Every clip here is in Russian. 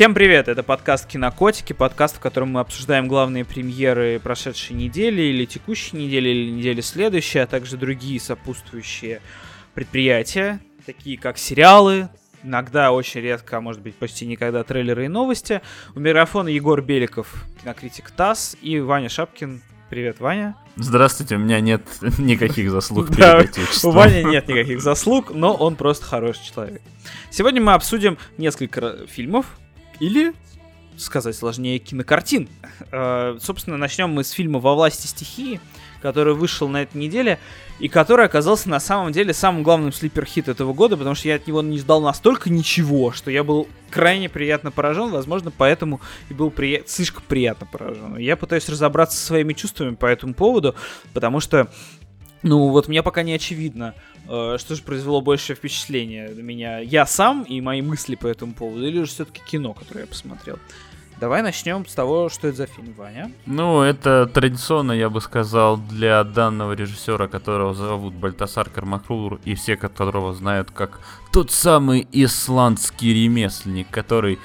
Всем привет, это подкаст «Кинокотики», подкаст, в котором мы обсуждаем главные премьеры прошедшей недели или текущей недели, или недели следующей, а также другие сопутствующие предприятия, такие как сериалы, иногда, очень редко, а может быть почти никогда трейлеры и новости. У микрофона Егор Беликов, кинокритик ТАСС, и Ваня Шапкин. Привет, Ваня. Здравствуйте, у меня нет никаких заслуг перед Да, Отечеством. У Вани нет никаких заслуг, но он просто хороший человек. Сегодня мы обсудим несколько фильмов, или, сказать сложнее, кинокартин. Э, Собственно, начнем мы с фильма «Во власти стихии», который вышел на этой неделе, и который оказался на самом деле самым главным слипер-хит этого года, потому что я от него не ждал настолько ничего, что я был крайне приятно поражен, возможно, поэтому и был прия- слишком приятно поражен. Я пытаюсь разобраться со своими чувствами по этому поводу, потому что ну, вот мне пока не очевидно, э, что же произвело большее впечатление на меня. Я сам и мои мысли по этому поводу, или же все-таки кино, которое я посмотрел. Давай начнем с того, что это за фильм, Ваня. Ну, это традиционно, я бы сказал, для данного режиссера, которого зовут Бальтасар Кармакрур, и все которого знают как тот самый исландский ремесленник, который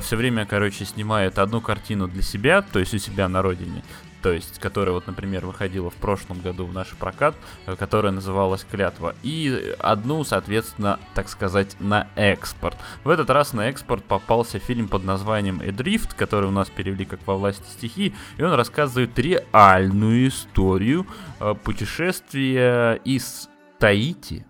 все время, короче, снимает одну картину для себя, то есть у себя на родине, то есть, которая вот, например, выходила в прошлом году в наш прокат, э, которая называлась «Клятва», и одну, соответственно, так сказать, на экспорт. В этот раз на экспорт попался фильм под названием «Эдрифт», который у нас перевели как «Во власти стихии», и он рассказывает реальную историю э, путешествия из Таити,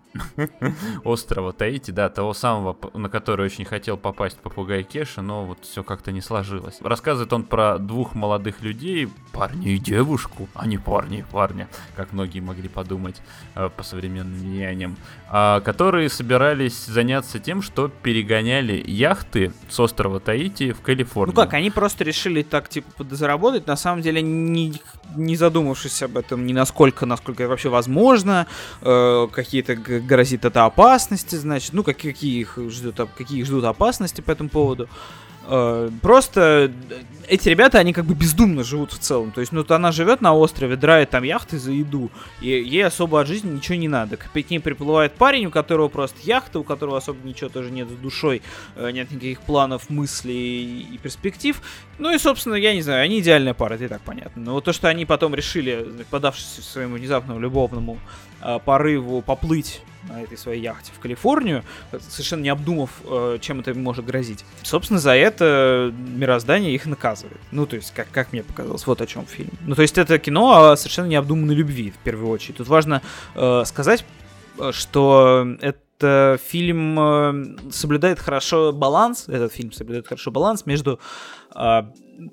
острова Таити, да, того самого, на который очень хотел попасть попугай Кеша, но вот все как-то не сложилось. Рассказывает он про двух молодых людей, парня и девушку, а не парня и парня, как многие могли подумать э, по современным влияниям, а, которые собирались заняться тем, что перегоняли яхты с острова Таити в Ну Калифорнию. как, они просто решили так, типа, подзаработать, на самом деле, не, не задумавшись об этом, ни насколько, насколько это вообще возможно, э, какие-то грозит это опасности, значит, ну, как, какие, их ждут, какие их ждут опасности по этому поводу. Э, Просто э, эти ребята, они как бы бездумно живут в целом. То есть, ну, вот она живет на острове, драет там яхты за еду, и ей особо от жизни ничего не надо. К ней приплывает парень, у которого просто яхта, у которого особо ничего тоже нет с душой, э, нет никаких планов, мыслей и перспектив. Ну и, собственно, я не знаю, они идеальная пара, это и так понятно. Но вот то, что они потом решили, подавшись своему внезапному любовному порыву, поплыть на этой своей яхте в Калифорнию, э, совершенно не обдумав, э, чем это может грозить. Собственно, за это мироздание их наказывает. Ну, то есть, как, как мне показалось, вот о чем фильм. Ну, то есть, это кино о совершенно необдуманной любви, в первую очередь. Тут важно э, сказать, э, что это фильм соблюдает хорошо баланс, этот фильм соблюдает хорошо баланс между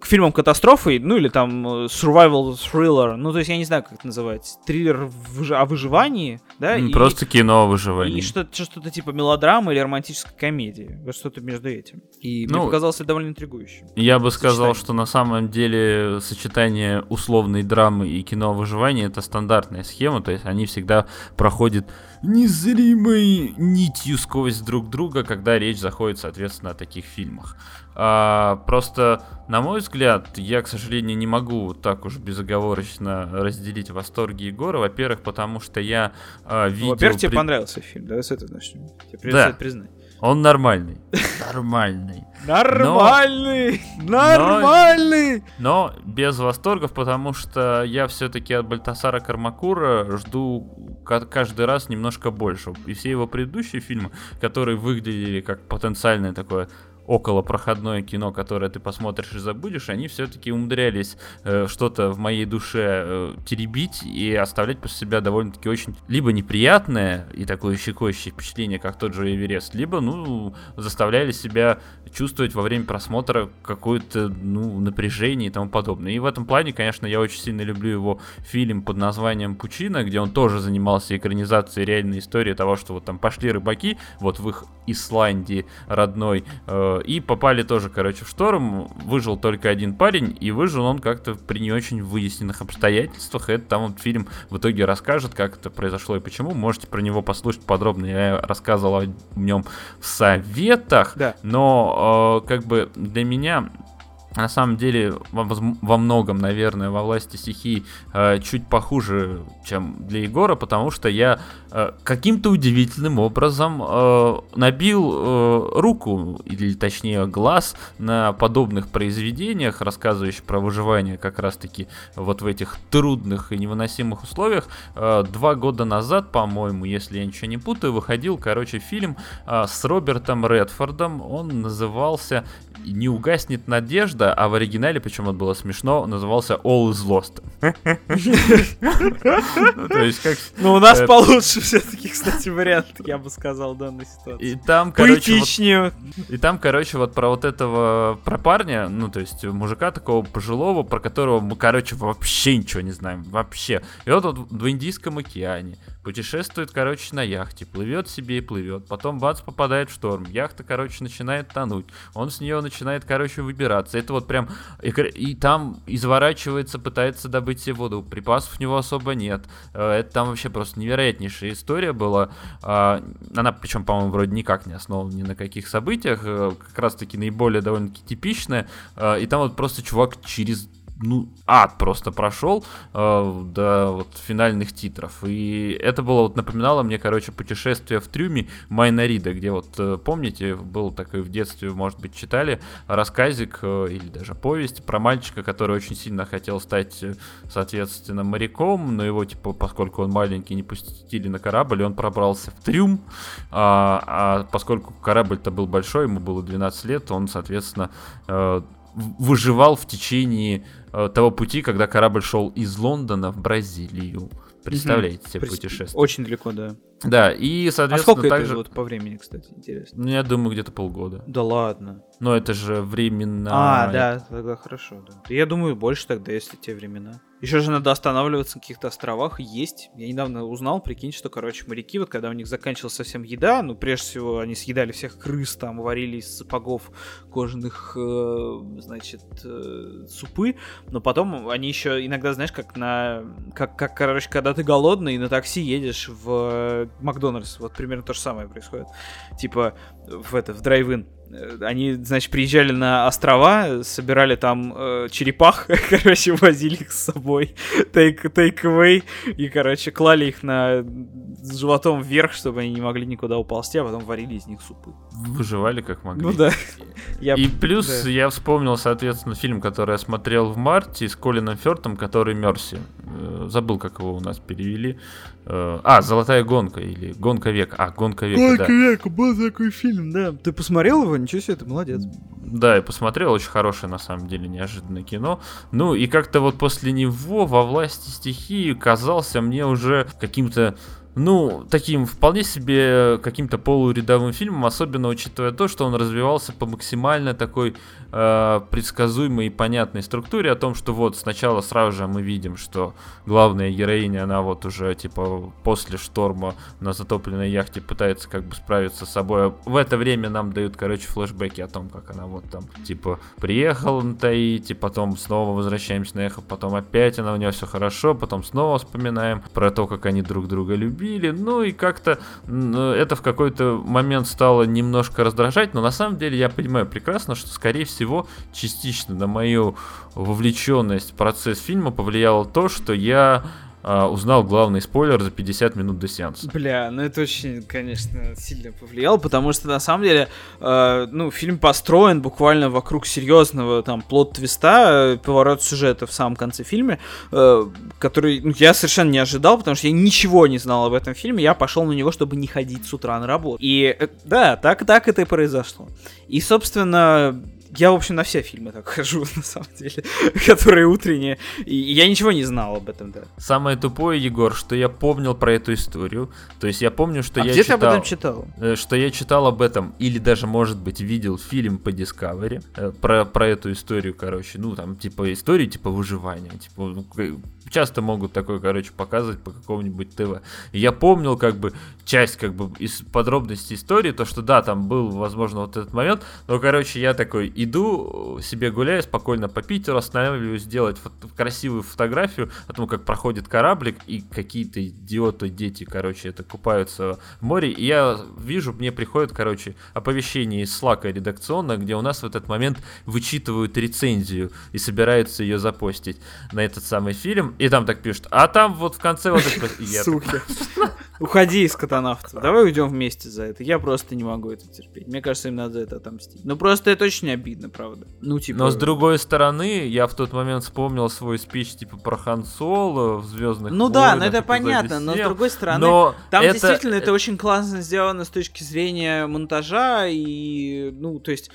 к фильмам катастрофой, ну или там э, survival thriller, ну то есть я не знаю, как это называть, триллер выжи- о выживании, да? М, и- Просто кино о выживании. и что-то, что-то типа мелодрамы или романтической комедии. Вот что-то между этим. И мне Ну, показалось это довольно интригующим. Я бы сказал, Сочетание. что на самом деле сочетание условной драмы и кино о выживании это стандартная схема, то есть они всегда проходят незримой нитью сквозь друг друга, когда речь заходит, соответственно, о таких фильмах. А, просто, на мой взгляд, я, к сожалению, не могу так уж безоговорочно разделить восторги Егора. Во-первых, потому что я а, видел... Во-первых, тебе при- понравился фильм, давай с этого начнем. Тебе придется Да. это признать. Он нормальный. Нормальный. Нормальный! Нормальный! Но без восторгов, потому что я все-таки от Бальтасара Кармакура жду ка- каждый раз немножко больше. И все его предыдущие фильмы, которые выглядели как потенциальное такое около проходное кино, которое ты посмотришь и забудешь, они все-таки умудрялись э, что-то в моей душе э, теребить и оставлять после себя довольно-таки очень либо неприятное и такое щекочущее впечатление, как тот же Эверест, либо, ну, заставляли себя чувствовать во время просмотра какое-то, ну, напряжение и тому подобное. И в этом плане, конечно, я очень сильно люблю его фильм под названием «Пучина», где он тоже занимался экранизацией реальной истории того, что вот там пошли рыбаки, вот в их Исландии родной, э, и попали тоже, короче, в шторм. Выжил только один парень, и выжил он как-то при не очень выясненных обстоятельствах. И это там вот фильм в итоге расскажет, как это произошло и почему. Можете про него послушать подробно. Я рассказывал о нем в советах. Да. Но э, как бы для меня на самом деле во, во многом, наверное, во власти стихий э, чуть похуже, чем для Егора, потому что я э, каким-то удивительным образом э, набил э, руку, или точнее глаз, на подобных произведениях, рассказывающих про выживание как раз-таки вот в этих трудных и невыносимых условиях. Э, два года назад, по-моему, если я ничего не путаю, выходил, короче, фильм э, с Робертом Редфордом. Он назывался «Не угаснет надежда», а в оригинале, причем это было смешно, назывался All is Lost. Ну, то есть как... Ну, у нас получше все-таки, кстати, вариант, я бы сказал, данной ситуации. И там, короче... И там, короче, вот про вот этого, про парня, ну, то есть мужика такого пожилого, про которого мы, короче, вообще ничего не знаем, вообще. И вот он в Индийском океане путешествует, короче, на яхте, плывет себе и плывет, потом бац, попадает в шторм, яхта, короче, начинает тонуть, он с нее начинает, короче, выбираться, это вот прям, и, и там изворачивается, пытается добыть себе воду, припасов у него особо нет, э, это там вообще просто невероятнейшая история была, а, она, причем, по-моему, вроде никак не основана ни на каких событиях, э, как раз-таки наиболее довольно-таки типичная, э, и там вот просто чувак через ну, ад просто прошел э, до вот финальных титров. И это было вот напоминало мне, короче, путешествие в трюме Майнарида, где вот, э, помните, был такой в детстве, может быть, читали рассказик э, или даже повесть про мальчика, который очень сильно хотел стать, э, соответственно, моряком, но его, типа, поскольку он маленький, не пустили на корабль, и он пробрался в трюм, а, а поскольку корабль-то был большой, ему было 12 лет, он, соответственно, э, выживал в течение того пути, когда корабль шел из Лондона в Бразилию. Представляете себе путешествие? Очень далеко, да. Да, и, соответственно, а сколько также... это вот по времени, кстати, интересно? Ну, я думаю, где-то полгода. Да ладно. Но это же временно... А, да, тогда хорошо, да. Я думаю, больше тогда, если те времена. Еще же надо останавливаться на каких-то островах, есть. Я недавно узнал, прикинь, что, короче, моряки, вот когда у них заканчивалась совсем еда, ну, прежде всего, они съедали всех крыс, там, варили из сапогов кожаных, э, значит, э, супы, но потом они еще иногда, знаешь, как на... Как, как, короче, когда ты голодный, на такси едешь в Макдональдс, вот примерно то же самое происходит. Типа, в это, в драйв-ин они, значит, приезжали на острова, собирали там э, черепах, короче, возили их с собой, take, take away, и, короче, клали их на с животом вверх, чтобы они не могли никуда уползти, а потом варили из них супы. Выживали как могли. Ну да. я, и плюс да. я вспомнил, соответственно, фильм, который я смотрел в марте с Колином Фёртом, который Мерси. Э, забыл, как его у нас перевели. Э, а, Золотая гонка или Гонка века. А, Гонка века, Гонка да. века, был такой фильм, да. Ты посмотрел его? Ничего себе, ты молодец. Да, я посмотрел, очень хорошее, на самом деле, неожиданное кино. Ну, и как-то вот после него во власти стихии казался мне уже каким-то ну, таким вполне себе каким-то полурядовым фильмом, особенно учитывая то, что он развивался по максимально такой э, предсказуемой и понятной структуре о том, что вот сначала сразу же мы видим, что главная героиня, она вот уже типа после шторма на затопленной яхте пытается как бы справиться с собой. В это время нам дают, короче, флешбеки о том, как она вот там типа приехала на Таити, потом снова возвращаемся на эхо, потом опять она у нее все хорошо, потом снова вспоминаем про то, как они друг друга любили, ну и как-то это в какой-то момент стало немножко раздражать, но на самом деле я понимаю прекрасно, что скорее всего, частично на мою вовлеченность в процесс фильма повлияло то, что я Uh, узнал главный спойлер за 50 минут до сеанса. Бля, ну это очень, конечно, сильно повлияло, потому что на самом деле, э, ну, фильм построен буквально вокруг серьезного там плод-твиста, э, поворот сюжета в самом конце фильма, э, который ну, я совершенно не ожидал, потому что я ничего не знал об этом фильме, я пошел на него, чтобы не ходить с утра на работу. И э, да, так, так это и произошло. И, собственно, я, в общем, на все фильмы так хожу, на самом деле, которые утренние. И я ничего не знал об этом, да. Самое тупое, Егор, что я помнил про эту историю. То есть я помню, что а я где читал... ты об этом читал? Э, что я читал об этом, или даже, может быть, видел фильм по Discovery э, про, про эту историю, короче. Ну, там, типа, историю, типа, выживания. Типа, ну, часто могут такое, короче, показывать по какому-нибудь ТВ. Я помнил, как бы, часть, как бы, из подробностей истории, то, что, да, там был, возможно, вот этот момент, но, короче, я такой иду себе гуляю спокойно по Питеру, останавливаюсь сделать фото- красивую фотографию о том, как проходит кораблик, и какие-то идиоты, дети, короче, это купаются в море, и я вижу, мне приходит, короче, оповещение из слака редакционно, где у нас в этот момент вычитывают рецензию и собираются ее запостить на этот самый фильм, и там так пишут, а там вот в конце вот это... Сухи. Уходи из катанавтов. Давай уйдем вместе за это. Я просто не могу это терпеть. Мне кажется, им надо за это отомстить. Ну просто это очень обидно, правда. Ну типа. Но с другой стороны, я в тот момент вспомнил свой спич типа про Хан Соло в Звездных Ну да, ну это понятно, но с другой стороны, но там это... действительно это очень классно сделано с точки зрения монтажа и, ну, то есть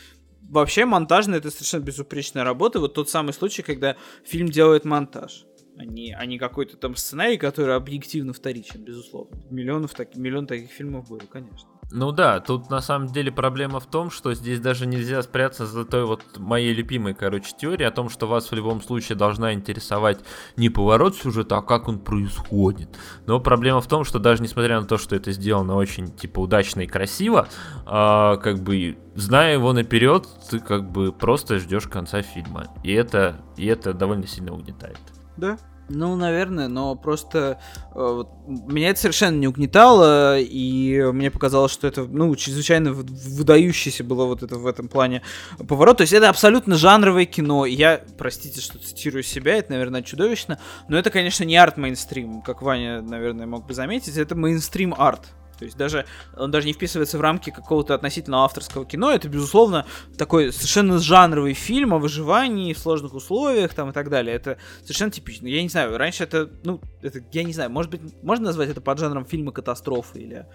вообще монтажно это совершенно безупречная работа. Вот тот самый случай, когда фильм делает монтаж а не, а какой-то там сценарий, который объективно вторичен, безусловно. Миллионов так, миллион таких фильмов было, конечно. Ну да, тут на самом деле проблема в том, что здесь даже нельзя спрятаться за той вот моей любимой, короче, теорией о том, что вас в любом случае должна интересовать не поворот сюжета, а как он происходит. Но проблема в том, что даже несмотря на то, что это сделано очень, типа, удачно и красиво, а, как бы, зная его наперед, ты как бы просто ждешь конца фильма. И это, и это довольно сильно угнетает. Да, ну, наверное, но просто э, меня это совершенно не угнетало, и мне показалось, что это, ну, чрезвычайно выдающееся было вот это в этом плане поворот. То есть это абсолютно жанровое кино. Я, простите, что цитирую себя, это, наверное, чудовищно, но это, конечно, не арт-мейнстрим, как Ваня, наверное, мог бы заметить, это мейнстрим-арт. То есть даже он даже не вписывается в рамки какого-то относительно авторского кино. Это, безусловно, такой совершенно жанровый фильм о выживании в сложных условиях там и так далее. Это совершенно типично. Я не знаю, раньше это, ну, это, я не знаю, может быть, можно назвать это под жанром фильма катастрофы или...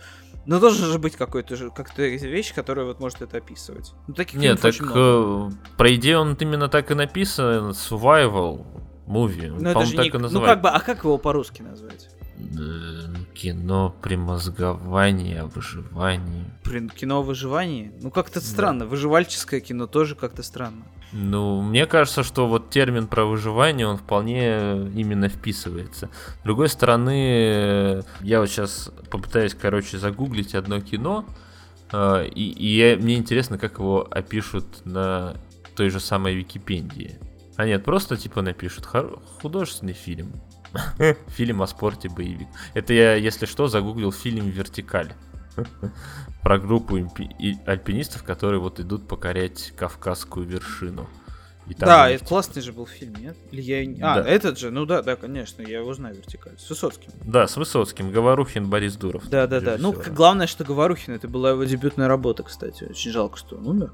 Но должен же быть какой-то же как-то вещь, которая вот может это описывать. Ну, таких Нет, так э, про идею он именно так и написан, survival movie. Ну, это же так не... и называют. Ну, как бы, а как его по-русски назвать? Кино при мозговании, о выживании. Блин, кино о выживании? Ну как-то странно. Да. Выживальческое кино тоже как-то странно. Ну, мне кажется, что вот термин про выживание, он вполне именно вписывается. С другой стороны, я вот сейчас попытаюсь, короче, загуглить одно кино, э, и, и мне интересно, как его опишут на той же самой Википедии. А нет, просто типа напишут художественный фильм. Фильм о спорте боевик. Это я, если что, загуглил фильм «Вертикаль». Про группу альпинистов, которые вот идут покорять Кавказскую вершину. И да, это классный же был фильм, нет? Или я... А, да. этот же, ну да, да, конечно, я его знаю вертикаль. С Высоцким. Да, с Высоцким. Говорухин, Борис Дуров. Да, да, да. Ну, главное, что Говорухин, это была его дебютная работа, кстати. Очень жалко, что он умер.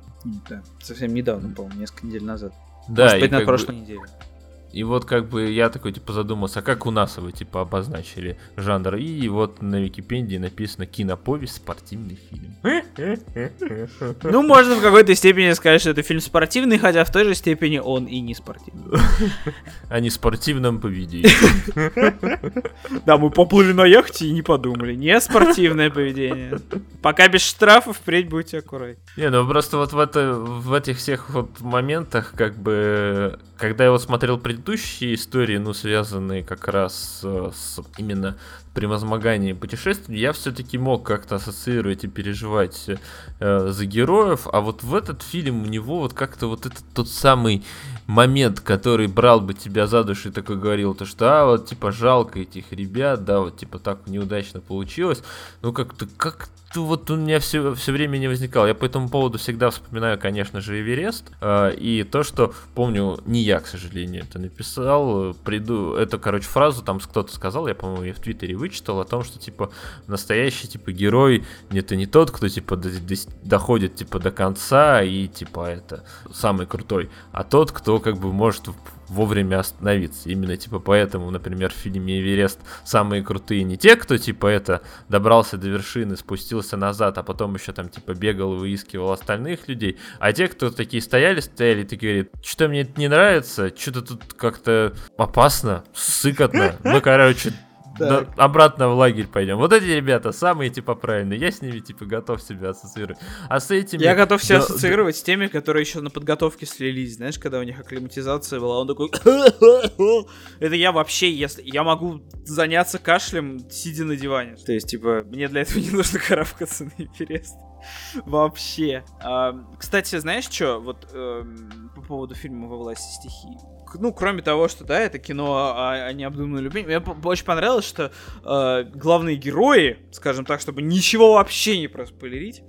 Да, совсем недавно, по-моему, несколько недель назад. Да, Может быть, на прошлой бы... неделе. И вот как бы я такой типа задумался, а как у нас его типа обозначили жанр. И вот на Википедии написано киноповесть, спортивный фильм. Ну, можно в какой-то степени сказать, что это фильм спортивный, хотя в той же степени он и не спортивный. О неспортивном поведении. Да, мы поплыли на яхте и не подумали. Не спортивное поведение. Пока без штрафов, впредь будьте аккуратны. Не, ну просто вот в, это, в этих всех вот моментах, как бы, когда я вот смотрел предыдущий предыдущие истории, ну, связанные как раз с, с именно превозмогании путешествий, я все-таки мог как-то ассоциировать и переживать э, за героев, а вот в этот фильм у него вот как-то вот этот тот самый момент, который брал бы тебя за душу и такой говорил, то что, а, вот, типа, жалко этих ребят, да, вот, типа, так неудачно получилось, ну, как-то, как вот у меня все, все время не возникало. Я по этому поводу всегда вспоминаю, конечно же, Эверест. Э, и то, что помню, не я, к сожалению, это написал. Приду, эту, короче, фразу там кто-то сказал, я, по-моему, я в Твиттере вычитал о том, что, типа, настоящий, типа, герой это не тот, кто, типа, до, до, доходит, типа, до конца и, типа, это самый крутой, а тот, кто, как бы, может вовремя остановиться. Именно, типа, поэтому, например, в фильме «Эверест» самые крутые не те, кто, типа, это добрался до вершины, спустился назад, а потом еще там, типа, бегал и выискивал остальных людей, а те, кто такие стояли, стояли, такие говорят, что-то мне это не нравится, что-то тут как-то опасно, сыкотно. Мы, короче, да, обратно в лагерь пойдем. Вот эти ребята самые типа правильные. Я с ними типа готов себя ассоциировать. А с этими... Я готов себя да, ассоциировать да. с теми, которые еще на подготовке слились. Знаешь, когда у них акклиматизация была, он такой... Это я вообще, если... Я могу заняться кашлем, сидя на диване. То есть, типа, мне для этого не нужно карабкаться на Эверест. Вообще. А, кстати, знаешь что? Вот эм, по поводу фильма «Во власти стихии». Ну, кроме того, что, да, это кино о, о необдуманной любви. Мне очень понравилось, что э, главные герои, скажем так, чтобы ничего вообще не проспойлерить,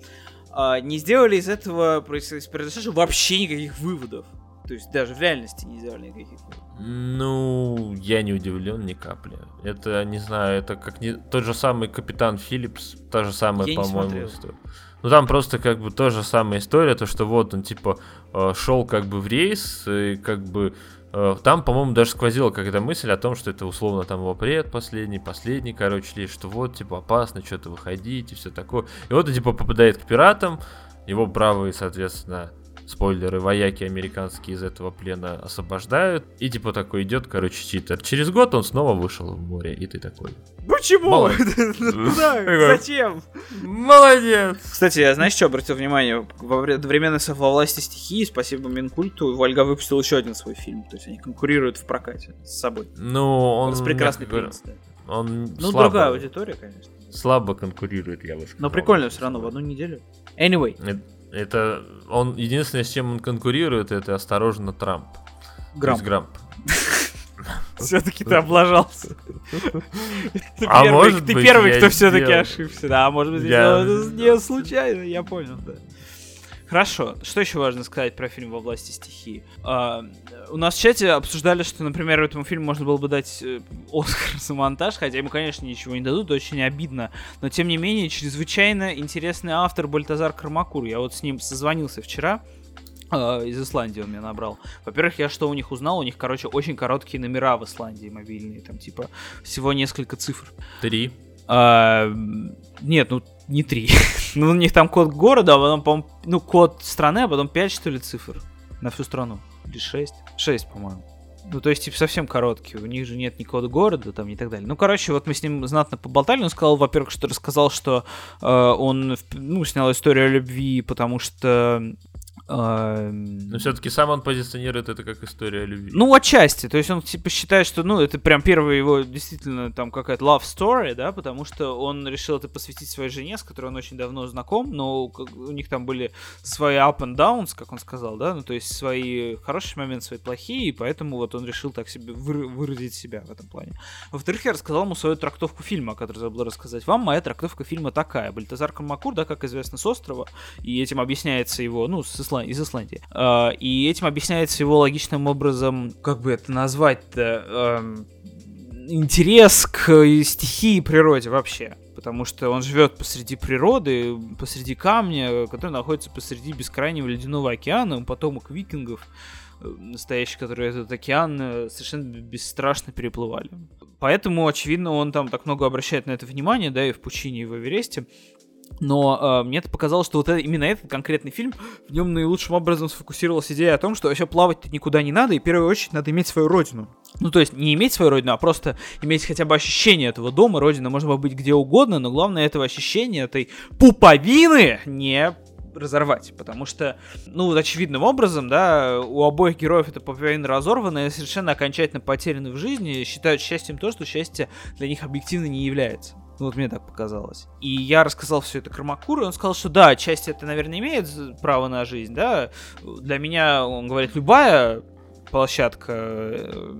э, не сделали из этого произошедшего вообще никаких выводов. То есть даже в реальности не сделали никаких выводов. Ну, я не удивлен ни капли. Это, не знаю, это как не тот же самый Капитан Филлипс, та же самая, по-моему, история. Ну там просто как бы та же самая история, то что вот он типа э, шел как бы в рейс, и как бы э, там, по-моему, даже сквозила какая-то мысль о том, что это условно там его пред последний, короче, лишь что вот, типа, опасно что-то выходить и все такое. И вот он, типа, попадает к пиратам, его бравые, соответственно, спойлеры, вояки американские из этого плена освобождают. И типа такой идет, короче, читер. Через год он снова вышел в море, и ты такой. Почему? Да, зачем? Молодец! Кстати, я знаешь, что обратил внимание? Во временной совласти стихии, спасибо Минкульту, Вольга выпустил еще один свой фильм. То есть они конкурируют в прокате с собой. Ну, он... Это прекрасный принц. Он ну, слабо, другая аудитория, конечно. Слабо конкурирует, я бы сказал. Но прикольно все равно, в одну неделю. Anyway. Это он единственное, с чем он конкурирует, это осторожно Трамп. Грамп. Грамп. Все-таки ты облажался. А может Ты первый, кто все-таки ошибся. Да, может быть, не случайно, я понял, да. Хорошо. Что еще важно сказать про фильм «Во власти стихии»? А, у нас в чате обсуждали, что, например, этому фильму можно было бы дать э, Оскар за монтаж, хотя ему, конечно, ничего не дадут, очень обидно. Но, тем не менее, чрезвычайно интересный автор Бальтазар Кармакур. Я вот с ним созвонился вчера. Uh, из Исландии он меня набрал. Во-первых, я что у них узнал? У них, короче, очень короткие номера в Исландии мобильные. Там, типа, всего несколько цифр. Три. Uh, нет, ну не три. ну, у них там код города, а потом, по ну, код страны, а потом 5, что ли, цифр на всю страну. Или 6? 6, по-моему. Ну, то есть, типа, совсем короткие. У них же нет ни кода города там и так далее. Ну, короче, вот мы с ним знатно поболтали. Он сказал, во-первых, что рассказал, что э, он, ну, снял историю любви, потому что но все-таки сам он позиционирует это как история любви. Ну, отчасти. То есть он типа считает, что ну это прям первый его действительно там какая-то love story, да, потому что он решил это посвятить своей жене, с которой он очень давно знаком, но у них там были свои up and downs, как он сказал, да, ну то есть свои хорошие моменты, свои плохие, и поэтому вот он решил так себе вы- выразить себя в этом плане. Во-вторых, я рассказал ему свою трактовку фильма, который забыл рассказать вам. Моя трактовка фильма такая. Бальтазар Камакур, да, как известно, с острова, и этим объясняется его, ну, с Исландии, из Исландии. А, и этим объясняется его логичным образом, как бы это назвать-то, интерес к стихии и природе вообще. Потому что он живет посреди природы, посреди камня, который находится посреди бескрайнего ледяного океана, он потомок викингов, э, настоящий, которые этот океан э, совершенно бесстрашно переплывали. Поэтому, очевидно, он там так много обращает на это внимание, да, и в Пучине, и в Эвересте. Но э, мне это показалось, что вот это, именно этот конкретный фильм, в нем наилучшим образом сфокусировалась идея о том, что вообще плавать никуда не надо, и в первую очередь надо иметь свою родину. Ну, то есть не иметь свою родину, а просто иметь хотя бы ощущение этого дома, родина можно быть где угодно, но главное этого ощущения, этой пуповины не разорвать, потому что, ну, вот очевидным образом, да, у обоих героев это пуповина разорвана и совершенно окончательно потеряны в жизни, считают счастьем то, что счастье для них объективно не является. Ну, вот мне так показалось. И я рассказал все это Кармакуру, и он сказал, что да, часть это, наверное, имеет право на жизнь, да. Для меня, он говорит, любая площадка э,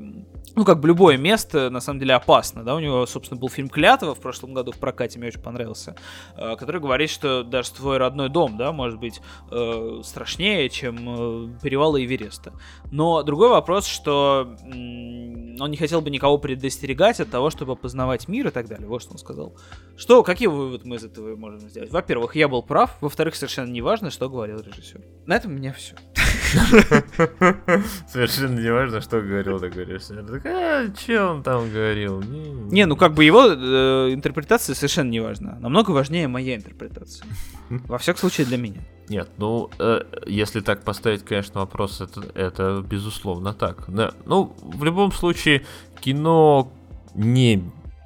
ну, как бы любое место, на самом деле, опасно, да, у него, собственно, был фильм «Клятва» в прошлом году в прокате, мне очень понравился, э, который говорит, что даже твой родной дом, да, может быть э, страшнее, чем э, перевалы Эвереста. Но другой вопрос, что он не хотел бы никого предостерегать от того, чтобы познавать мир и так далее, вот что он сказал. Что, какие выводы мы из этого можем сделать? Во-первых, я был прав, во-вторых, совершенно не важно, что говорил режиссер. На этом у меня все. Совершенно не важно, что говорил такой режиссер а, что он там говорил? Не, не ну как бы его э, интерпретация совершенно не важна. Намного важнее моя интерпретация. Во всяком случае для меня. Нет, ну, э, если так поставить, конечно, вопрос, это, это безусловно так. Да, ну, в любом случае, кино не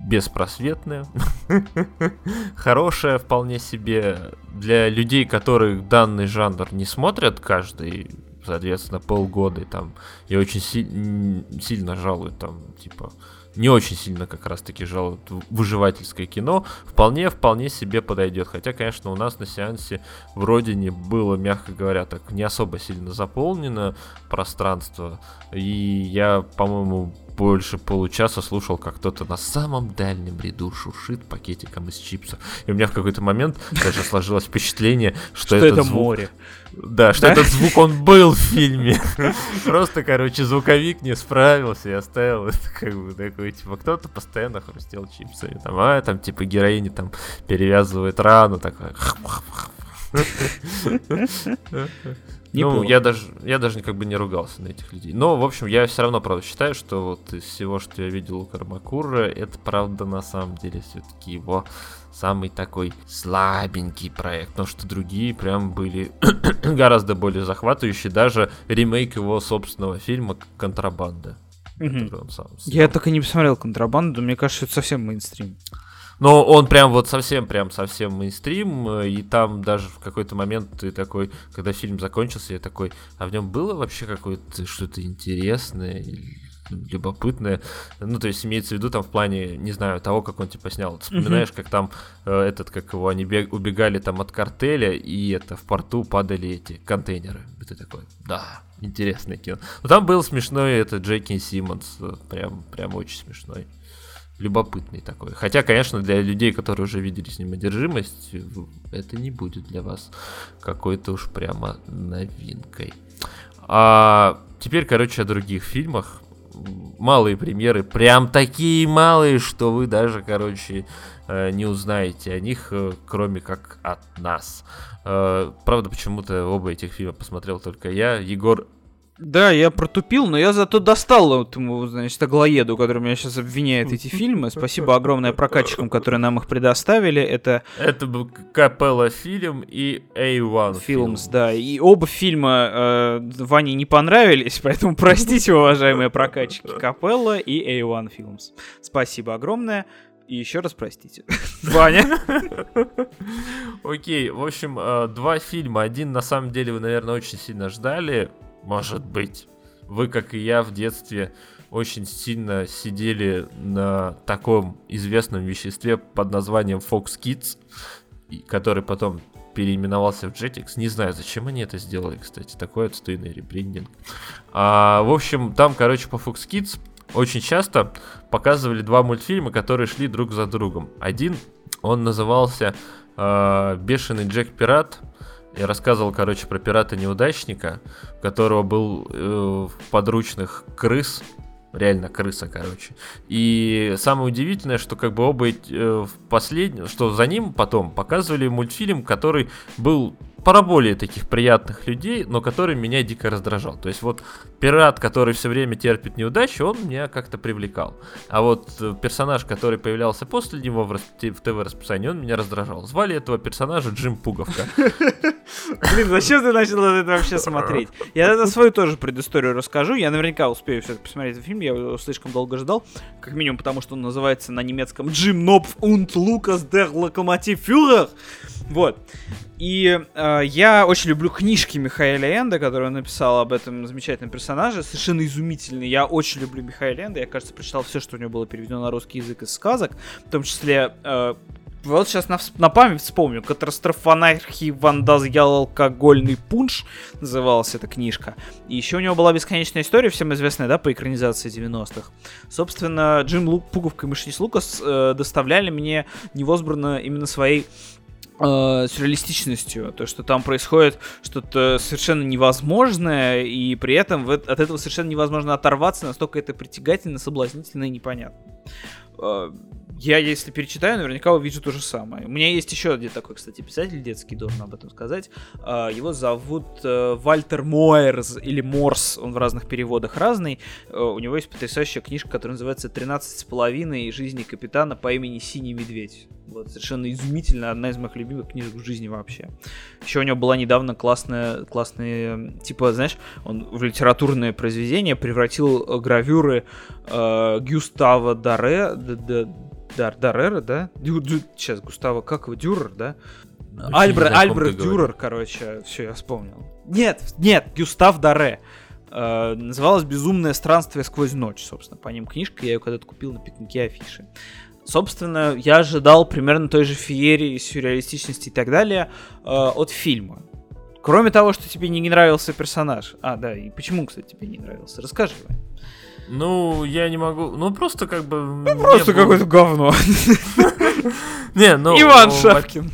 беспросветное, хорошее вполне себе для людей, которые данный жанр не смотрят каждый соответственно, полгода, и там, и очень си- сильно жалуют, там, типа, не очень сильно как раз-таки жалуют выживательское кино, вполне, вполне себе подойдет. Хотя, конечно, у нас на сеансе в Родине было, мягко говоря, так не особо сильно заполнено пространство. И я, по-моему, больше получаса слушал, как кто-то на самом дальнем ряду шуршит пакетиком из чипсов. И у меня в какой-то момент даже сложилось впечатление, что, это море. Да, что да? этот звук он был в фильме. Просто, короче, звуковик не справился и оставил это как бы такой, типа, кто-то постоянно хрустел чипсами. Там, а, там, типа, героине там перевязывает рану, такой. Ну, я даже, я даже как бы не ругался на этих людей. Но, в общем, я все равно, правда, считаю, что вот из всего, что я видел у Кармакура, это, правда, на самом деле все-таки его самый такой слабенький проект, но что другие прям были гораздо более захватывающие, даже ремейк его собственного фильма «Контрабанда». Угу. Я так и не посмотрел «Контрабанду», мне кажется, это совсем мейнстрим. Но он прям вот совсем, прям совсем мейнстрим, и там даже в какой-то момент ты такой, когда фильм закончился, я такой, а в нем было вообще какое-то что-то интересное, любопытное. Ну, то есть имеется в виду там в плане, не знаю, того, как он типа снял. Ты вспоминаешь, как там э, этот, как его, они бег, убегали там от картеля, и это в порту падали эти контейнеры. И ты такой, да, интересное кино. Но там был смешной этот Джеки Симмонс, э, прям, прям очень смешной любопытный такой. Хотя, конечно, для людей, которые уже видели с ним одержимость, это не будет для вас какой-то уж прямо новинкой. А теперь, короче, о других фильмах. Малые премьеры, прям такие малые, что вы даже, короче, э, не узнаете о них, э, кроме как от нас. Э, правда, почему-то оба этих фильма посмотрел только я. Егор да, я протупил, но я зато достал этому, значит, аглоеду, который меня сейчас обвиняет эти фильмы. Спасибо огромное прокатчикам, которые нам их предоставили. Это... Это был Капелла фильм и A1 Films, да. И оба фильма э, Ване не понравились, поэтому простите, уважаемые прокатчики Капелла и A1 Films. Спасибо огромное. И еще раз простите. Ваня. Окей, в общем, э, два фильма. Один, на самом деле, вы, наверное, очень сильно ждали. Может быть. Вы, как и я, в детстве очень сильно сидели на таком известном веществе под названием Fox Kids, который потом переименовался в Jetix. Не знаю, зачем они это сделали, кстати. Такой отстойный ребрендинг. А, в общем, там, короче, по Fox Kids очень часто показывали два мультфильма, которые шли друг за другом. Один, он назывался э, «Бешеный Джек Пират», я рассказывал, короче, про пирата-неудачника, у которого был э, в подручных крыс, реально крыса, короче. И самое удивительное, что как бы оба э, в последнем, что за ним потом показывали мультфильм, который был пара более таких приятных людей, но который меня дико раздражал. То есть вот пират, который все время терпит неудачи, он меня как-то привлекал. А вот э, персонаж, который появлялся после него в, в ТВ-расписании, он меня раздражал. Звали этого персонажа Джим Пуговка. Блин, зачем ты начал это вообще смотреть? Я это свою тоже предысторию расскажу. Я наверняка успею все-таки посмотреть этот фильм, я его слишком долго ждал. Как минимум потому, что он называется на немецком Джим Нопф und Лукас der Lokomotiv Вот. И э, я очень люблю книжки Михаила Энда, которые он написал об этом замечательном персонаже. Совершенно изумительный. Я очень люблю Михаила Энда. Я, кажется, прочитал все, что у него было переведено на русский язык из сказок. В том числе э, вот сейчас на, на память вспомню. Катастрофанархи Вандаз Ял алкогольный пунш называлась эта книжка. И еще у него была бесконечная история, всем известная, да, по экранизации 90-х. Собственно, Джим Лук, Пуговка и Мышнис Лукас э, доставляли мне невозбранно именно своей э, сюрреалистичностью, то, что там происходит что-то совершенно невозможное, и при этом от этого совершенно невозможно оторваться, настолько это притягательно, соблазнительно и непонятно. Э, я, если перечитаю, наверняка увижу то же самое. У меня есть еще один такой, кстати, писатель детский, должен об этом сказать. Э, его зовут э, Вальтер Моерс или Морс, он в разных переводах разный. У него есть потрясающая книжка, которая называется «13 с половиной жизни капитана по имени Синий Медведь». Вот, совершенно изумительно, одна из моих любимых книжек в жизни вообще. Еще у него была недавно классная, классная, типа, знаешь, он в литературное произведение превратил э, гравюры э, Гюстава Даре, Дар, Дарера, да? Дю, дю, сейчас, Густава, как его, Дюрер, да? Альбрет, Альбрет Дюрер, короче, все, я вспомнил. Нет, нет, Гюстав Даре. Э, называлась «Безумное странствие сквозь ночь», собственно, по ним книжка, я ее когда-то купил на пикнике афиши. Собственно, я ожидал примерно той же феерии, сюрреалистичности и так далее э, от фильма. Кроме того, что тебе не нравился персонаж. А, да, и почему, кстати, тебе не нравился? Расскажи, Вань. Ну, я не могу. Ну, просто как бы. Ну, просто какое-то говно. Не, ну. Иван Шапкин.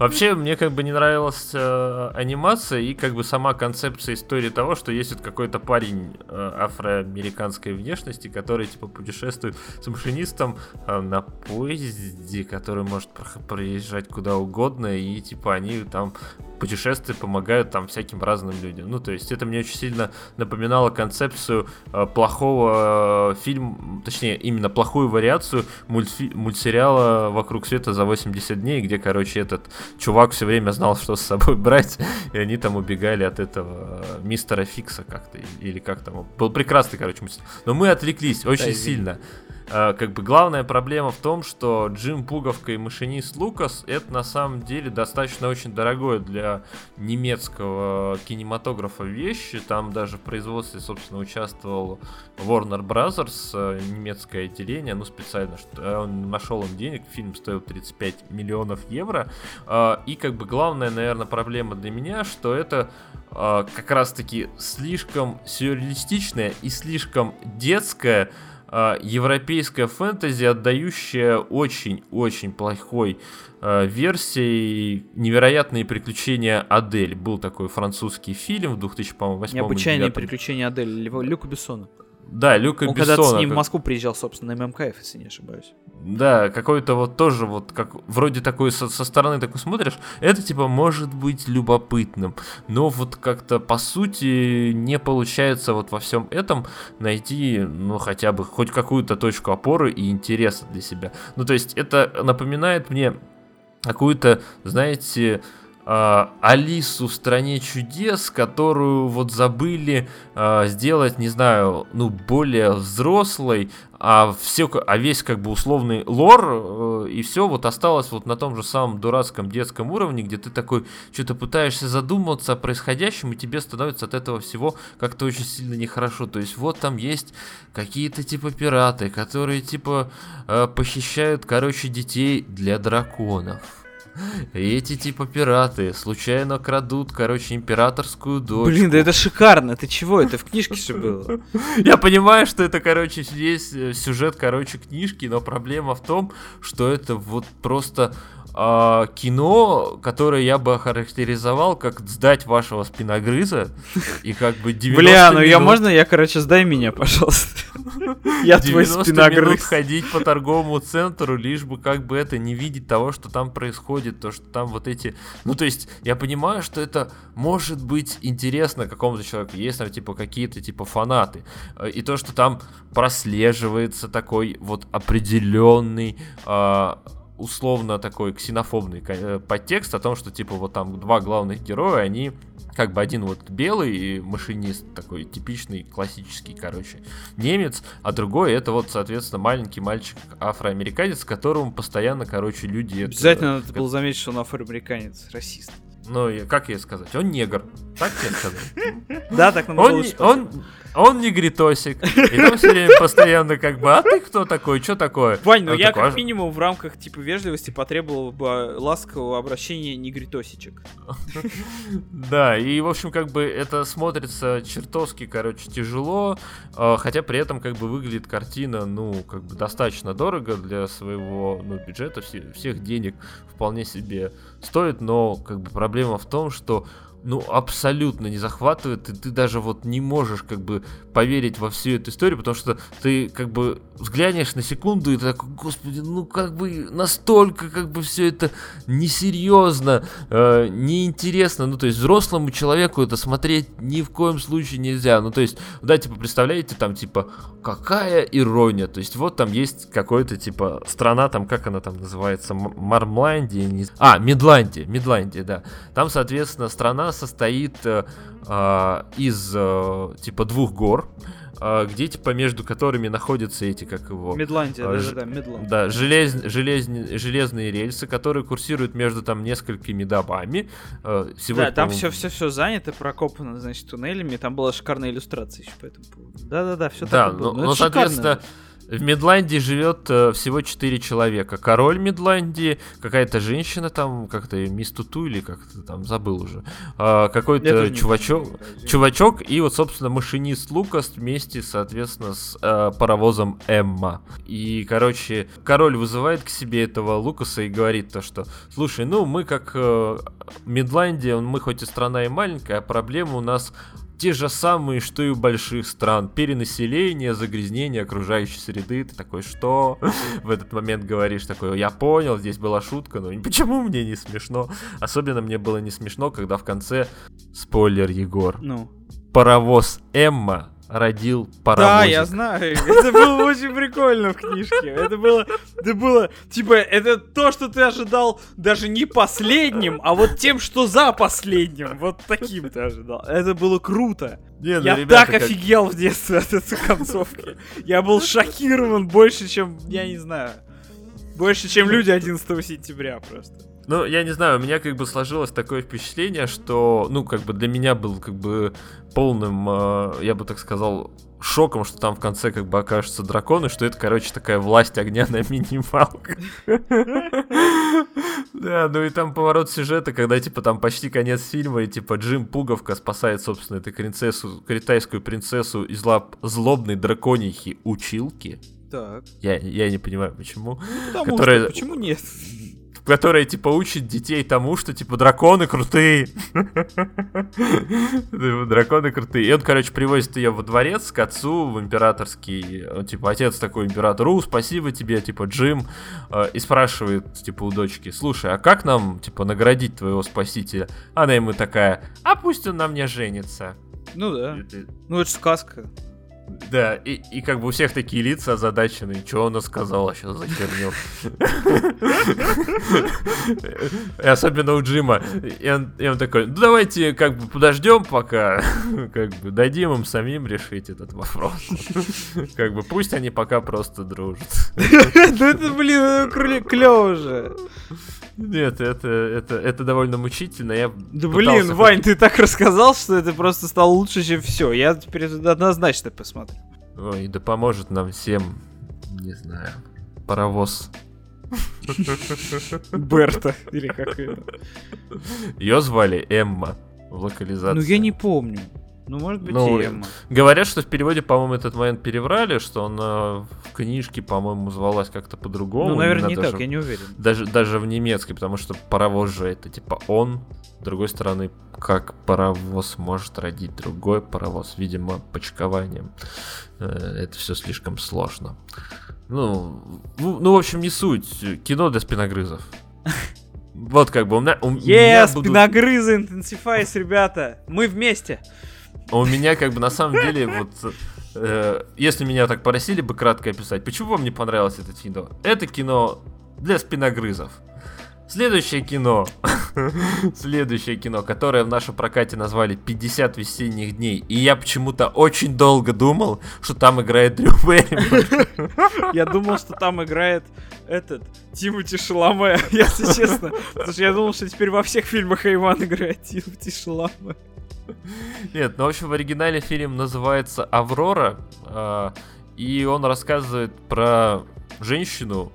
Вообще, мне как бы не нравилась э, анимация и как бы сама концепция истории того, что есть вот какой-то парень э, афроамериканской внешности, который типа путешествует с машинистом э, на поезде, который может проезжать куда угодно, и типа они там путешествия помогают там всяким разным людям. Ну, то есть это мне очень сильно напоминало концепцию э, плохого э, фильма, точнее, именно плохую вариацию мультфи- мультсериала «Вокруг света за 80 дней», где, короче, этот чувак все время знал, что с собой брать, и они там убегали от этого э, мистера Фикса как-то, или как там. Был прекрасный, короче, мультсериал. Но мы отвлеклись очень да, сильно. А, как бы главная проблема в том, что Джим Пуговка и машинист Лукас это на самом деле достаточно очень дорогое для немецкого кинематографа вещи. Там даже в производстве, собственно, участвовал Warner Brothers, э, немецкое отделение, ну специально, что э, он нашел им денег, фильм стоил 35 миллионов евро. И как бы главная, наверное, проблема для меня, что это как раз-таки слишком сюрреалистичная и слишком детская э, европейская фэнтези, отдающая очень-очень плохой э, версией «Невероятные приключения Адель». Был такой французский фильм в 2008 Необычайные приключения Адель Люка Бессона. Да, Люка Он Бессона. когда с ним в Москву приезжал, собственно, на ММКФ, если не ошибаюсь. Да, какой-то вот тоже вот, как вроде такой со, со стороны такой смотришь, это типа может быть любопытным, но вот как-то по сути не получается вот во всем этом найти, ну хотя бы хоть какую-то точку опоры и интереса для себя. Ну то есть это напоминает мне какую-то, знаете, Алису в стране чудес, которую вот забыли э, сделать, не знаю, ну более взрослой, а все, а весь как бы условный лор э, и все вот осталось вот на том же самом дурацком детском уровне, где ты такой что-то пытаешься задуматься о происходящем и тебе становится от этого всего как-то очень сильно нехорошо. То есть вот там есть какие-то типа пираты, которые типа э, похищают, короче, детей для драконов и эти типа пираты случайно крадут, короче, императорскую дочь. Блин, да это шикарно. Ты чего? Это в книжке же было. Я понимаю, что это, короче, есть э, сюжет, короче, книжки, но проблема в том, что это вот просто э, кино, которое я бы охарактеризовал как сдать вашего спиногрыза и как бы 90 Бля, ну я можно, я, короче, сдай меня, пожалуйста. Я твой спиногрыз. ходить по торговому центру, лишь бы как бы это не видеть того, что там происходит, то, что там вот эти... Ну, то есть, я понимаю, что это может быть интересно какому-то человеку, есть там, типа, какие-то, типа, фанаты. Э, и то, что там прослеживается такой вот определенный а, условно такой ксенофобный э, подтекст о том, что типа вот там два главных героя, они как бы один вот белый машинист, такой типичный классический, короче, немец, а другой это вот, соответственно, маленький мальчик афроамериканец, которому постоянно, короче, люди... Обязательно это, надо было заметить, что он афроамериканец, расист. Ну, как ей сказать? Он негр. Так тебе сказать? Да, так нам он, он, он негритосик. И там все время постоянно как бы, а ты кто такой, что такое? Вань, ну я как минимум в рамках типа вежливости потребовал бы ласкового обращения негритосичек. Да, и в общем как бы это смотрится чертовски, короче, тяжело, а, хотя при этом как бы выглядит картина, ну, как бы достаточно дорого для своего, ну, бюджета, всех денег вполне себе стоит, но как бы проблема в том, что ну, абсолютно не захватывает, и ты даже вот не можешь как бы поверить во всю эту историю, потому что ты как бы взглянешь на секунду и ты такой, господи, ну как бы настолько как бы все это несерьезно, э, неинтересно, ну то есть взрослому человеку это смотреть ни в коем случае нельзя, ну то есть, да, типа, представляете, там типа, какая ирония, то есть вот там есть какой-то типа страна, там как она там называется, Мармландия, не... а, Медландия, Медландия, да, там, соответственно, страна состоит э, э, из э, типа двух гор, а, где типа между которыми находятся эти, как его... Медландия, а, да, да, Медланд. Да, желез, желез, железные рельсы, которые курсируют между там несколькими домами. Э, Всего Да, там по-моему, все, все, все занято, прокопано, значит, туннелями. Там была шикарная иллюстрация еще по этому поводу. Да, да, да, все Да, так и было. ну, это ну, шикарно. В Медландии живет э, всего 4 человека. Король Медландии, какая-то женщина там, как-то мисс Туту или как-то там, забыл уже. А, какой-то чувачок. Чувачок и вот, собственно, машинист Лукас вместе, соответственно, с э, паровозом Эмма. И, короче, король вызывает к себе этого Лукаса и говорит то, что, слушай, ну мы как э, Медландия, мы хоть и страна и маленькая, а проблемы у нас те же самые, что и у больших стран. Перенаселение, загрязнение окружающей среды. Ты такой, что? В этот момент говоришь такой, я понял, здесь была шутка, но почему мне не смешно? Особенно мне было не смешно, когда в конце, спойлер, Егор, Ну. паровоз Эмма родил паровозик. Да, я знаю. Это было очень прикольно в книжке. Это было, это было, типа, это то, что ты ожидал даже не последним, а вот тем, что за последним. Вот таким ты ожидал. Это было круто. Не, ну, Я ребята, так как- офигел в детстве от этой концовки. Я был шокирован больше, чем, я не знаю, больше, чем люди 11 сентября просто. Ну, я не знаю, у меня как бы сложилось такое впечатление, что, ну, как бы для меня был как бы полным, э, я бы так сказал, шоком, что там в конце как бы окажутся драконы, что это, короче, такая власть огня на минималках. Да, ну и там поворот сюжета, когда, типа, там почти конец фильма, и, типа, Джим Пуговка спасает, собственно, эту принцессу, китайскую принцессу из лап злобной драконихи училки. Так. Я, я не понимаю, почему. Потому Которая- что, почему нет? Которая, типа, учит детей тому, что, типа, драконы крутые. Драконы крутые. И он, короче, привозит ее во дворец к отцу, в императорский. Он, Типа, отец такой императору, спасибо тебе, типа, Джим. Э, И спрашивает, типа, у дочки, слушай, а как нам, типа, наградить твоего спасителя? Она ему такая, а пусть он на мне женится. Ну да. Ну это сказка. Да, и, и как бы у всех такие лица озадаченные. Что она сказала сейчас за херню? И особенно у Джима. И он, такой, ну давайте как бы подождем пока, как бы дадим им самим решить этот вопрос. Как бы пусть они пока просто дружат. Ну это, блин, клево же. Нет, это, это, это довольно мучительно. Я Да блин, хоть- Вань, ты так рассказал, что это просто стало лучше, чем все. Я теперь однозначно посмотрю. Ой, да поможет нам всем, не знаю, паровоз. Берта, или как это. Ее звали Эмма в локализации. Ну я не помню. Ну, может быть, Ну, и Эмма. Говорят, что в переводе, по-моему, этот момент переврали, что она в книжке, по-моему, звалась как-то по-другому. Ну, наверное, не даже, так, я не уверен. даже, даже в немецкой, потому что паровоз же это типа он. С другой стороны, как паровоз может родить другой паровоз? Видимо, почкованием. Э, Это все слишком сложно. Ну, ну, в общем, не суть. Кино для спиногрызов. Вот как бы у меня... У меня Yes, будут- спиногрызы, интенсифайс, ребята. Мы вместе. А У меня как бы на самом деле вот... э, если меня так просили бы кратко описать, почему вам не понравилось это кино? Это кино для спиногрызов. Следующее кино. Следующее кино, которое в нашем прокате назвали 50 весенних дней. И я почему-то очень долго думал, что там играет Дрю Берримор. Я думал, что там играет этот Тимати Шаломе, если честно. Потому что я думал, что теперь во всех фильмах Айван играет Тимати Шаломе. Нет, ну в общем в оригинале фильм называется «Аврора», а, и он рассказывает про женщину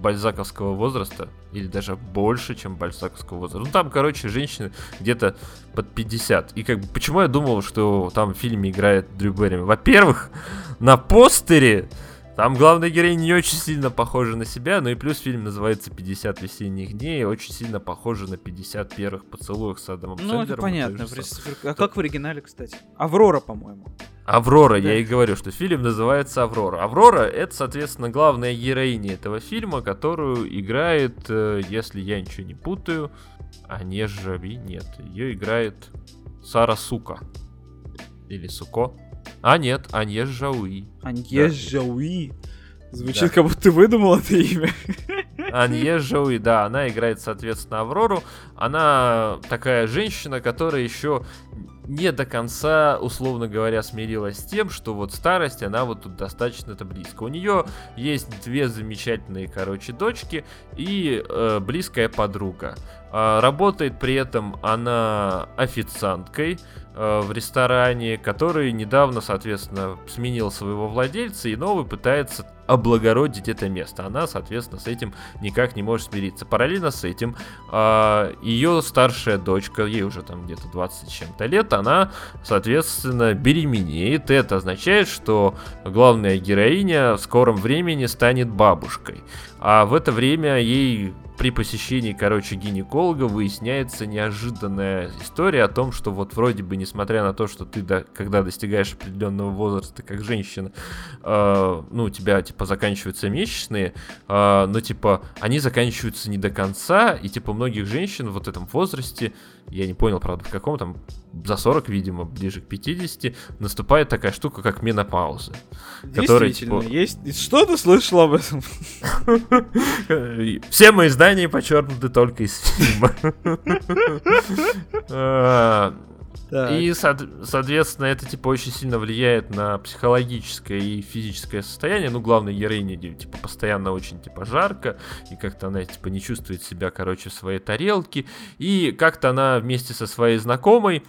бальзаковского возраста, или даже больше, чем бальзаковского возраста. Ну там, короче, женщина где-то под 50. И как бы почему я думал, что там в фильме играет Дрю Берримор? Во-первых, на постере там главная героиня не очень сильно похожа на себя, но и плюс фильм называется «50 весенних дней», и очень сильно похожа на 50 первых поцелуев с Адамом Ну, это Сэндлером, понятно. же самой. А как в оригинале, кстати? Аврора, по-моему. Аврора, Да. я и говорю, что фильм называется Аврора. Аврора это, соответственно, главная героиня этого фильма, которую играет, э, если я ничего не путаю, а не Жави, нет, ее играет Сара Сука. Или Суко. А нет, Аньес Жауи. Аньес Жауи. Звучит, Да. как будто ты выдумал это имя. Аньес Жауи, да, она играет, соответственно, Аврору. Она такая женщина, которая еще не до конца, условно говоря, смирилась с тем, что вот старость, она вот тут достаточно-то близко. У нее есть две замечательные, короче, дочки и э, близкая подруга. Э, работает при этом она официанткой, в ресторане, который недавно, соответственно, сменил своего владельца, и новый пытается облагородить это место. Она, соответственно, с этим никак не может смириться. Параллельно с этим а, ее старшая дочка, ей уже там где-то 20 с чем-то лет, она, соответственно, беременеет. Это означает, что главная героиня в скором времени станет бабушкой. А в это время ей при посещении, короче, гинеколога выясняется неожиданная история о том, что вот вроде бы, несмотря на то, что ты, до, когда достигаешь определенного возраста, как женщина, э, ну, у тебя, типа, заканчиваются месячные, э, но, типа, они заканчиваются не до конца, и, типа, многих женщин в вот этом возрасте я не понял, правда, в каком там, за 40, видимо, ближе к 50, наступает такая штука, как менопауза. Которая, типа... есть. Что ты слышал об этом? Все мои издания подчеркнуты только из фильма. Так. И, соответственно, это, типа, очень сильно влияет на психологическое и физическое состояние. Ну, главной героине, типа, постоянно очень, типа, жарко, и как-то она, типа, не чувствует себя, короче, в своей тарелке. И как-то она вместе со своей знакомой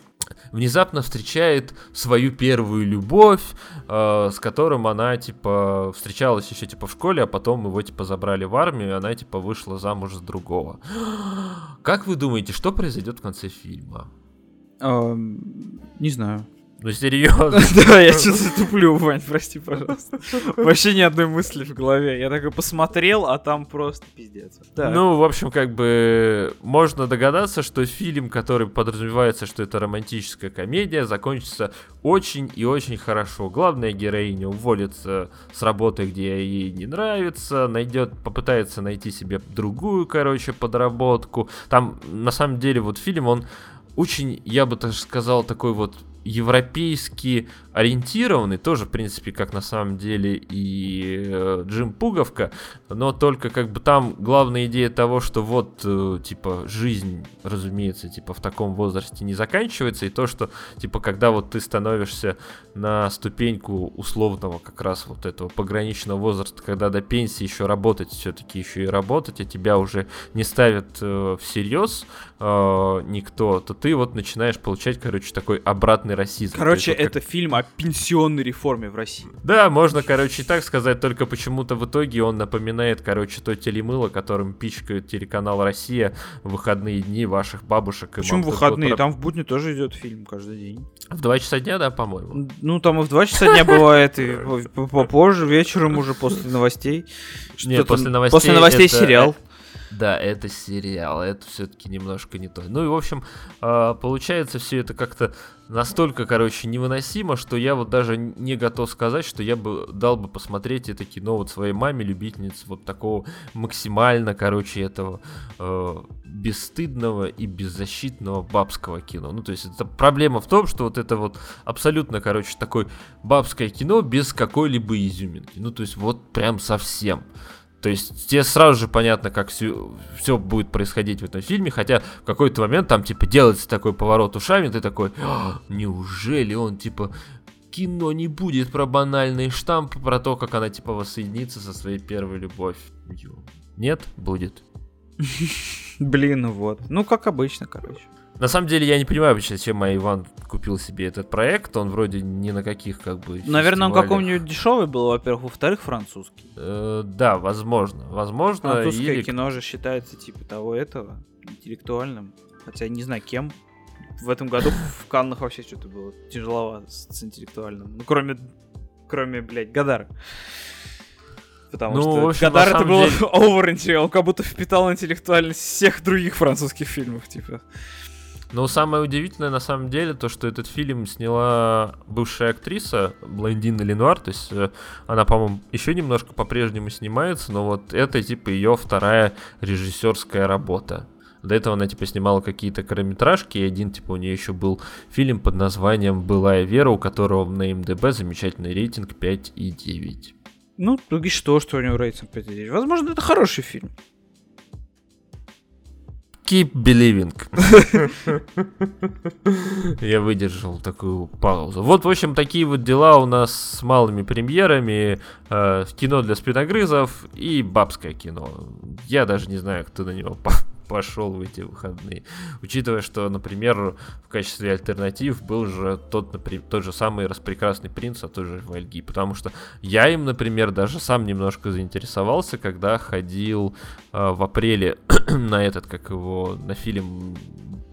внезапно встречает свою первую любовь, э, с которым она, типа, встречалась еще, типа, в школе, а потом его, типа, забрали в армию, и она, типа, вышла замуж за другого. Как вы думаете, что произойдет в конце фильма? Не знаю. Ну, серьезно. Да, я что-то туплю, Вань, прости, пожалуйста. Вообще ни одной мысли в голове. Я такой посмотрел, а там просто пиздец. Ну, в общем, как бы можно догадаться, что фильм, который подразумевается, что это романтическая комедия, закончится очень и очень хорошо. Главная героиня уволится с работы, где ей не нравится, найдет, попытается найти себе другую, короче, подработку. Там, на самом деле, вот фильм, он очень, я бы так сказал, такой вот европейский ориентированный, тоже, в принципе, как на самом деле и э, Джим Пуговка, но только как бы там главная идея того, что вот, э, типа, жизнь, разумеется, типа, в таком возрасте не заканчивается, и то, что, типа, когда вот ты становишься на ступеньку условного как раз вот этого пограничного возраста, когда до пенсии еще работать, все-таки еще и работать, а тебя уже не ставят э, всерьез э, никто, то ты вот начинаешь получать, короче, такой обратный расизм. Короче, есть, это как... фильм о пенсионной реформе в России. Да, можно, короче, так сказать, только почему-то в итоге он напоминает, короче, то телемыло, которым пичкают телеканал «Россия» в выходные дни ваших бабушек и Почему мам. выходные? Вот, там в будни тоже идет фильм каждый день. В 2 часа дня, да, по-моему? Ну, там и в 2 часа дня бывает, и попозже, вечером уже после новостей. Нет, после новостей После новостей сериал. Да, это сериал, это все-таки немножко не то. Ну и, в общем, а, получается все это как-то настолько, короче, невыносимо, что я вот даже не готов сказать, что я бы дал бы посмотреть это кино вот своей маме, любительнице вот такого максимально, короче, этого э, бесстыдного и беззащитного бабского кино. Ну, то есть это проблема в том, что вот это вот абсолютно, короче, такое бабское кино без какой-либо изюминки. Ну, то есть вот прям совсем. То есть тебе сразу же понятно, как все, все будет происходить в этом фильме, хотя в какой-то момент там типа делается такой поворот ушами, ты такой, «А, неужели он типа кино не будет про банальные штампы, про то, как она типа воссоединится со своей первой любовью. Нет, будет. Блин, ну вот. Ну, как обычно, короче. На самом деле я не понимаю вообще, зачем Иван купил себе этот проект. Он вроде ни на каких как бы. Наверное, он каком-нибудь дешевый был, во-первых, во-вторых, французский. Э, да, возможно, возможно. Французское или... кино же считается типа того этого интеллектуальным, хотя не знаю кем. В этом году в Каннах вообще что-то было тяжеловато с, интеллектуальным, ну кроме, кроме, блядь, Гадар. Потому ну, что общем, Гадар это было деле... over он как будто впитал интеллектуальность всех других французских фильмов, типа. Но самое удивительное на самом деле то, что этот фильм сняла бывшая актриса Блондина Ленуар, то есть э, она, по-моему, еще немножко по-прежнему снимается, но вот это типа ее вторая режиссерская работа. До этого она типа снимала какие-то короткометражки, и один типа у нее еще был фильм под названием «Былая вера», у которого на МДБ замечательный рейтинг 5,9. Ну, и что, что у него рейтинг 5,9? Возможно, это хороший фильм. Keep believing. Я выдержал такую паузу. Вот, в общем, такие вот дела у нас с малыми премьерами. Э, кино для спиногрызов и бабское кино. Я даже не знаю, кто на него пошел в эти выходные. Учитывая, что, например, в качестве альтернатив был же тот, например, тот же самый распрекрасный принц от той же Вальги. Потому что я им, например, даже сам немножко заинтересовался, когда ходил э, в апреле на этот, как его, на фильм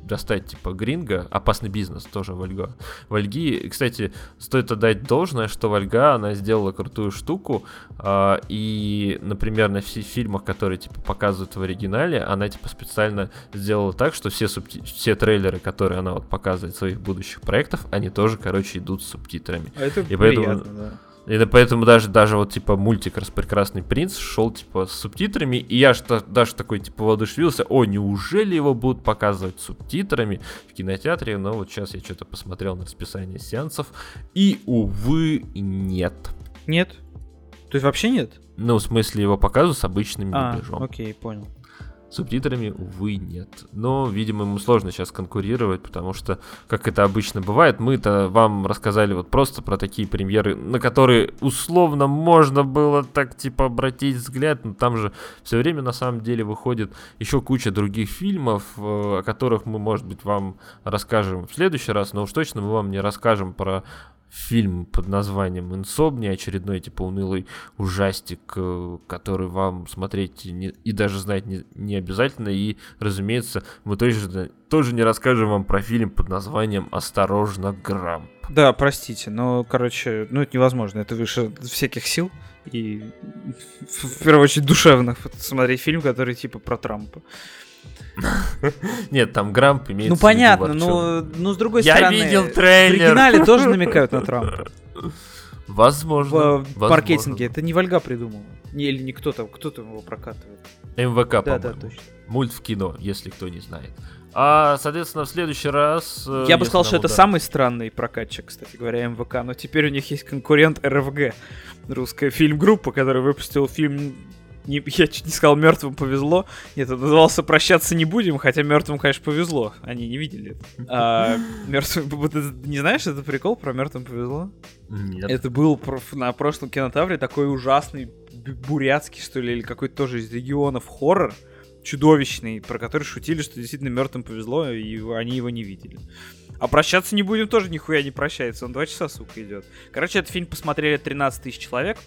достать, типа, Гринга, опасный бизнес, тоже Вальга. Вальги, кстати, стоит отдать должное, что Вальга, она сделала крутую штуку, э, и, например, на всех фильмах, которые, типа, показывают в оригинале, она, типа, специально сделала так, что все, субти... все трейлеры, которые она вот показывает своих будущих проектов, они тоже, короче, идут с субтитрами. А это и приятно, поэтому... да. И поэтому даже, даже вот, типа, мультик «Распрекрасный принц» шел, типа, с субтитрами, и я что даже такой, типа, воодушевился, о, неужели его будут показывать субтитрами в кинотеатре? Но вот сейчас я что-то посмотрел на расписание сеансов, и, увы, нет. Нет? То есть вообще нет? Ну, в смысле, его показывают с обычным А, дубляжом. окей, понял. Субтитрами, увы, нет. Но, видимо, ему сложно сейчас конкурировать, потому что, как это обычно бывает, мы-то вам рассказали вот просто про такие премьеры, на которые условно можно было так, типа, обратить взгляд, но там же все время, на самом деле, выходит еще куча других фильмов, э, о которых мы, может быть, вам расскажем в следующий раз, но уж точно мы вам не расскажем про фильм под названием «Инсомния», очередной типа унылый ужастик, э, который вам смотреть не, и даже знать не, не обязательно. И, разумеется, мы тоже, тоже не расскажем вам про фильм под названием «Осторожно, Грамп». Да, простите, но, короче, ну это невозможно, это выше всяких сил. И в первую очередь душевных смотреть фильм, который типа про Трампа. Нет, там Грамп имеется Ну в понятно, но, но с другой Я стороны, видел в трейлер. оригинале тоже намекают на Трампа. Возможно. В, в возможно. маркетинге. Это не Вольга придумала. Не, или не кто-то, кто-то его прокатывает. МВК, Да, да, точно. Мульт в кино, если кто не знает. А, соответственно, в следующий раз... э, Я бы сказал, что это самый странный прокатчик, кстати говоря, МВК. Но теперь у них есть конкурент РФГ. Русская фильм-группа, которая выпустила фильм... Не, я чуть не сказал, мертвым повезло. Нет, это назывался Прощаться не будем, хотя мертвым, конечно, повезло. Они не видели. А, мертвым, ты не знаешь, это прикол про мертвым повезло? Нет. Это был на прошлом кинотавре такой ужасный бурятский, что ли, или какой-то тоже из регионов хоррор чудовищный, про который шутили, что действительно мертвым повезло, и они его не видели. А прощаться не будем тоже нихуя не прощается, он два часа, сука, идет. Короче, этот фильм посмотрели 13 тысяч человек,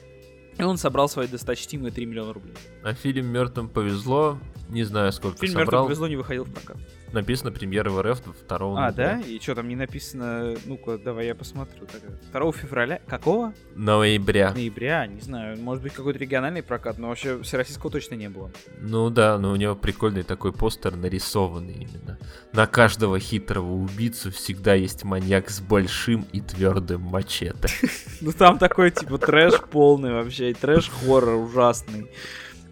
и он собрал свои досточтимые 3 миллиона рублей. А фильм Мертвым повезло. Не знаю, сколько Фильм «Мертвым собрал. повезло» не выходил в прокат. Написано премьера в РФ 2 А, да? И что там не написано? Ну-ка, давай я посмотрю. тогда. 2 февраля? Какого? Ноября. Ноября, не знаю. Может быть, какой-то региональный прокат, но вообще всероссийского точно не было. Ну да, но у него прикольный такой постер нарисованный именно. На каждого хитрого убийцу всегда есть маньяк с большим и твердым мачете. Ну там такой типа трэш полный вообще, и трэш-хоррор ужасный,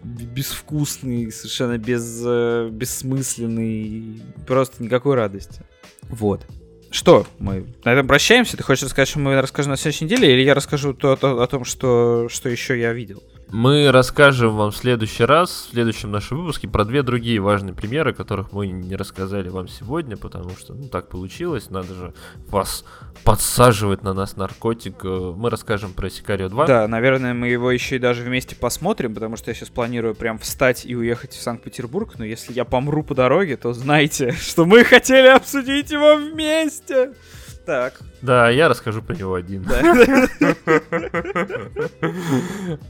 безвкусный, совершенно без, э, бессмысленный, просто никакой радости. Вот. Что, мы на этом прощаемся? Ты хочешь рассказать, что мы расскажем на следующей неделе, или я расскажу то, то- о том, что, что еще я видел? Мы расскажем вам в следующий раз, в следующем нашем выпуске, про две другие важные примеры, которых мы не рассказали вам сегодня, потому что, ну, так получилось, надо же вас подсаживать на нас наркотик. Э, Мы расскажем про Сикарио 2. Да, наверное, мы его еще и даже вместе посмотрим, потому что я сейчас планирую прям встать и уехать в Санкт-Петербург, но если я помру по дороге, то знайте, что мы хотели обсудить его вместе. Так, Да, я расскажу про него один.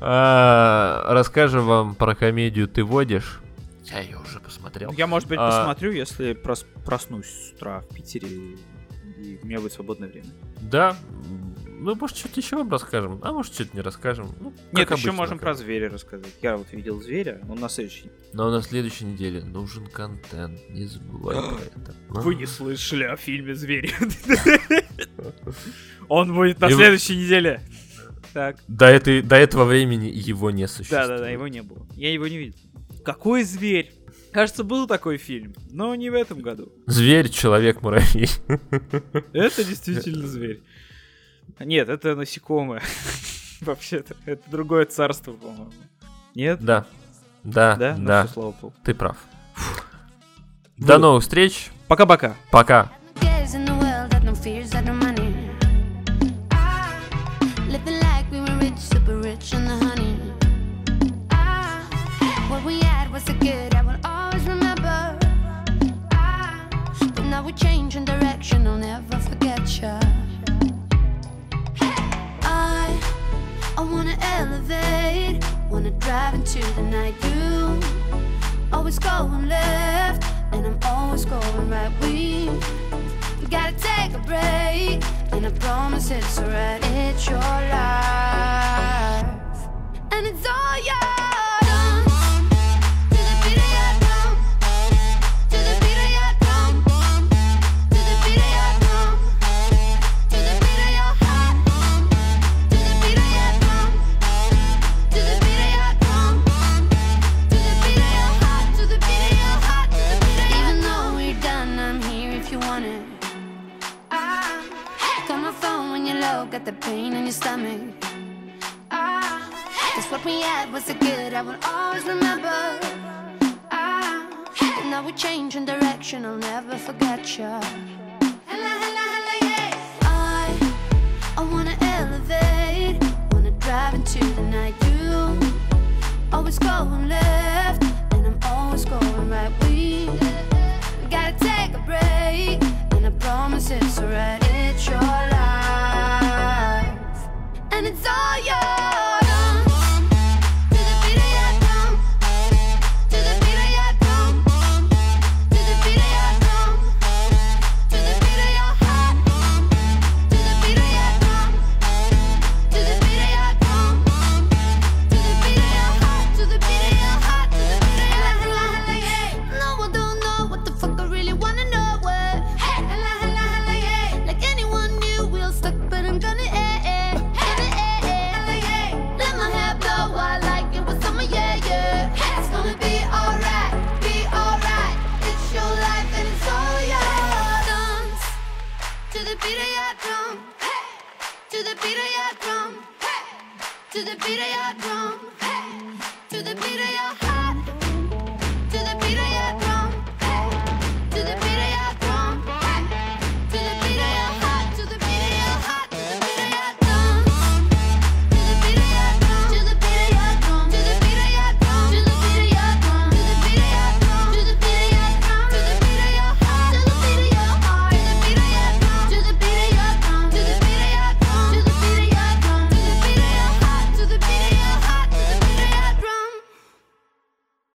А, Расскажем вам про комедию «Ты водишь». Я ее уже посмотрел. Я, может быть, А. посмотрю, если прос- проснусь с утра в Питере, и у меня будет свободное время. Да. Ну, может, что-то еще вам расскажем, а может, что-то не расскажем. Ну, Нет, как еще обычно, можем как. про зверя рассказать. Я вот видел зверя, он на следующий. Но на следующей неделе нужен контент, не забывай про это. Вы не слышали о фильме «Звери». Он будет на следующей неделе. Так. До, этой, до этого времени его не существует. Да-да-да, его не было. Я его не видел. Какой зверь? Кажется, был такой фильм, но не в этом году. Зверь, человек, муравей. Это действительно зверь. Нет, это насекомое. Вообще-то. Это другое царство, по-моему. Нет? Да. Да, да. Ну, да. Ну. Ты прав. Фу. До новых встреч. Пока-пока. Пока. -пока. Пока. always going left, and I'm always going right. We gotta take a break, and I promise it's alright. It's your life, and it's all yours. your stomach. Ah, that's what we had was a good I will always remember. Ah, and now we change in direction, I'll never forget you. Hello, hello, hello, yes. I, I wanna elevate, wanna drive into the night. You always going left, and I'm always going right. We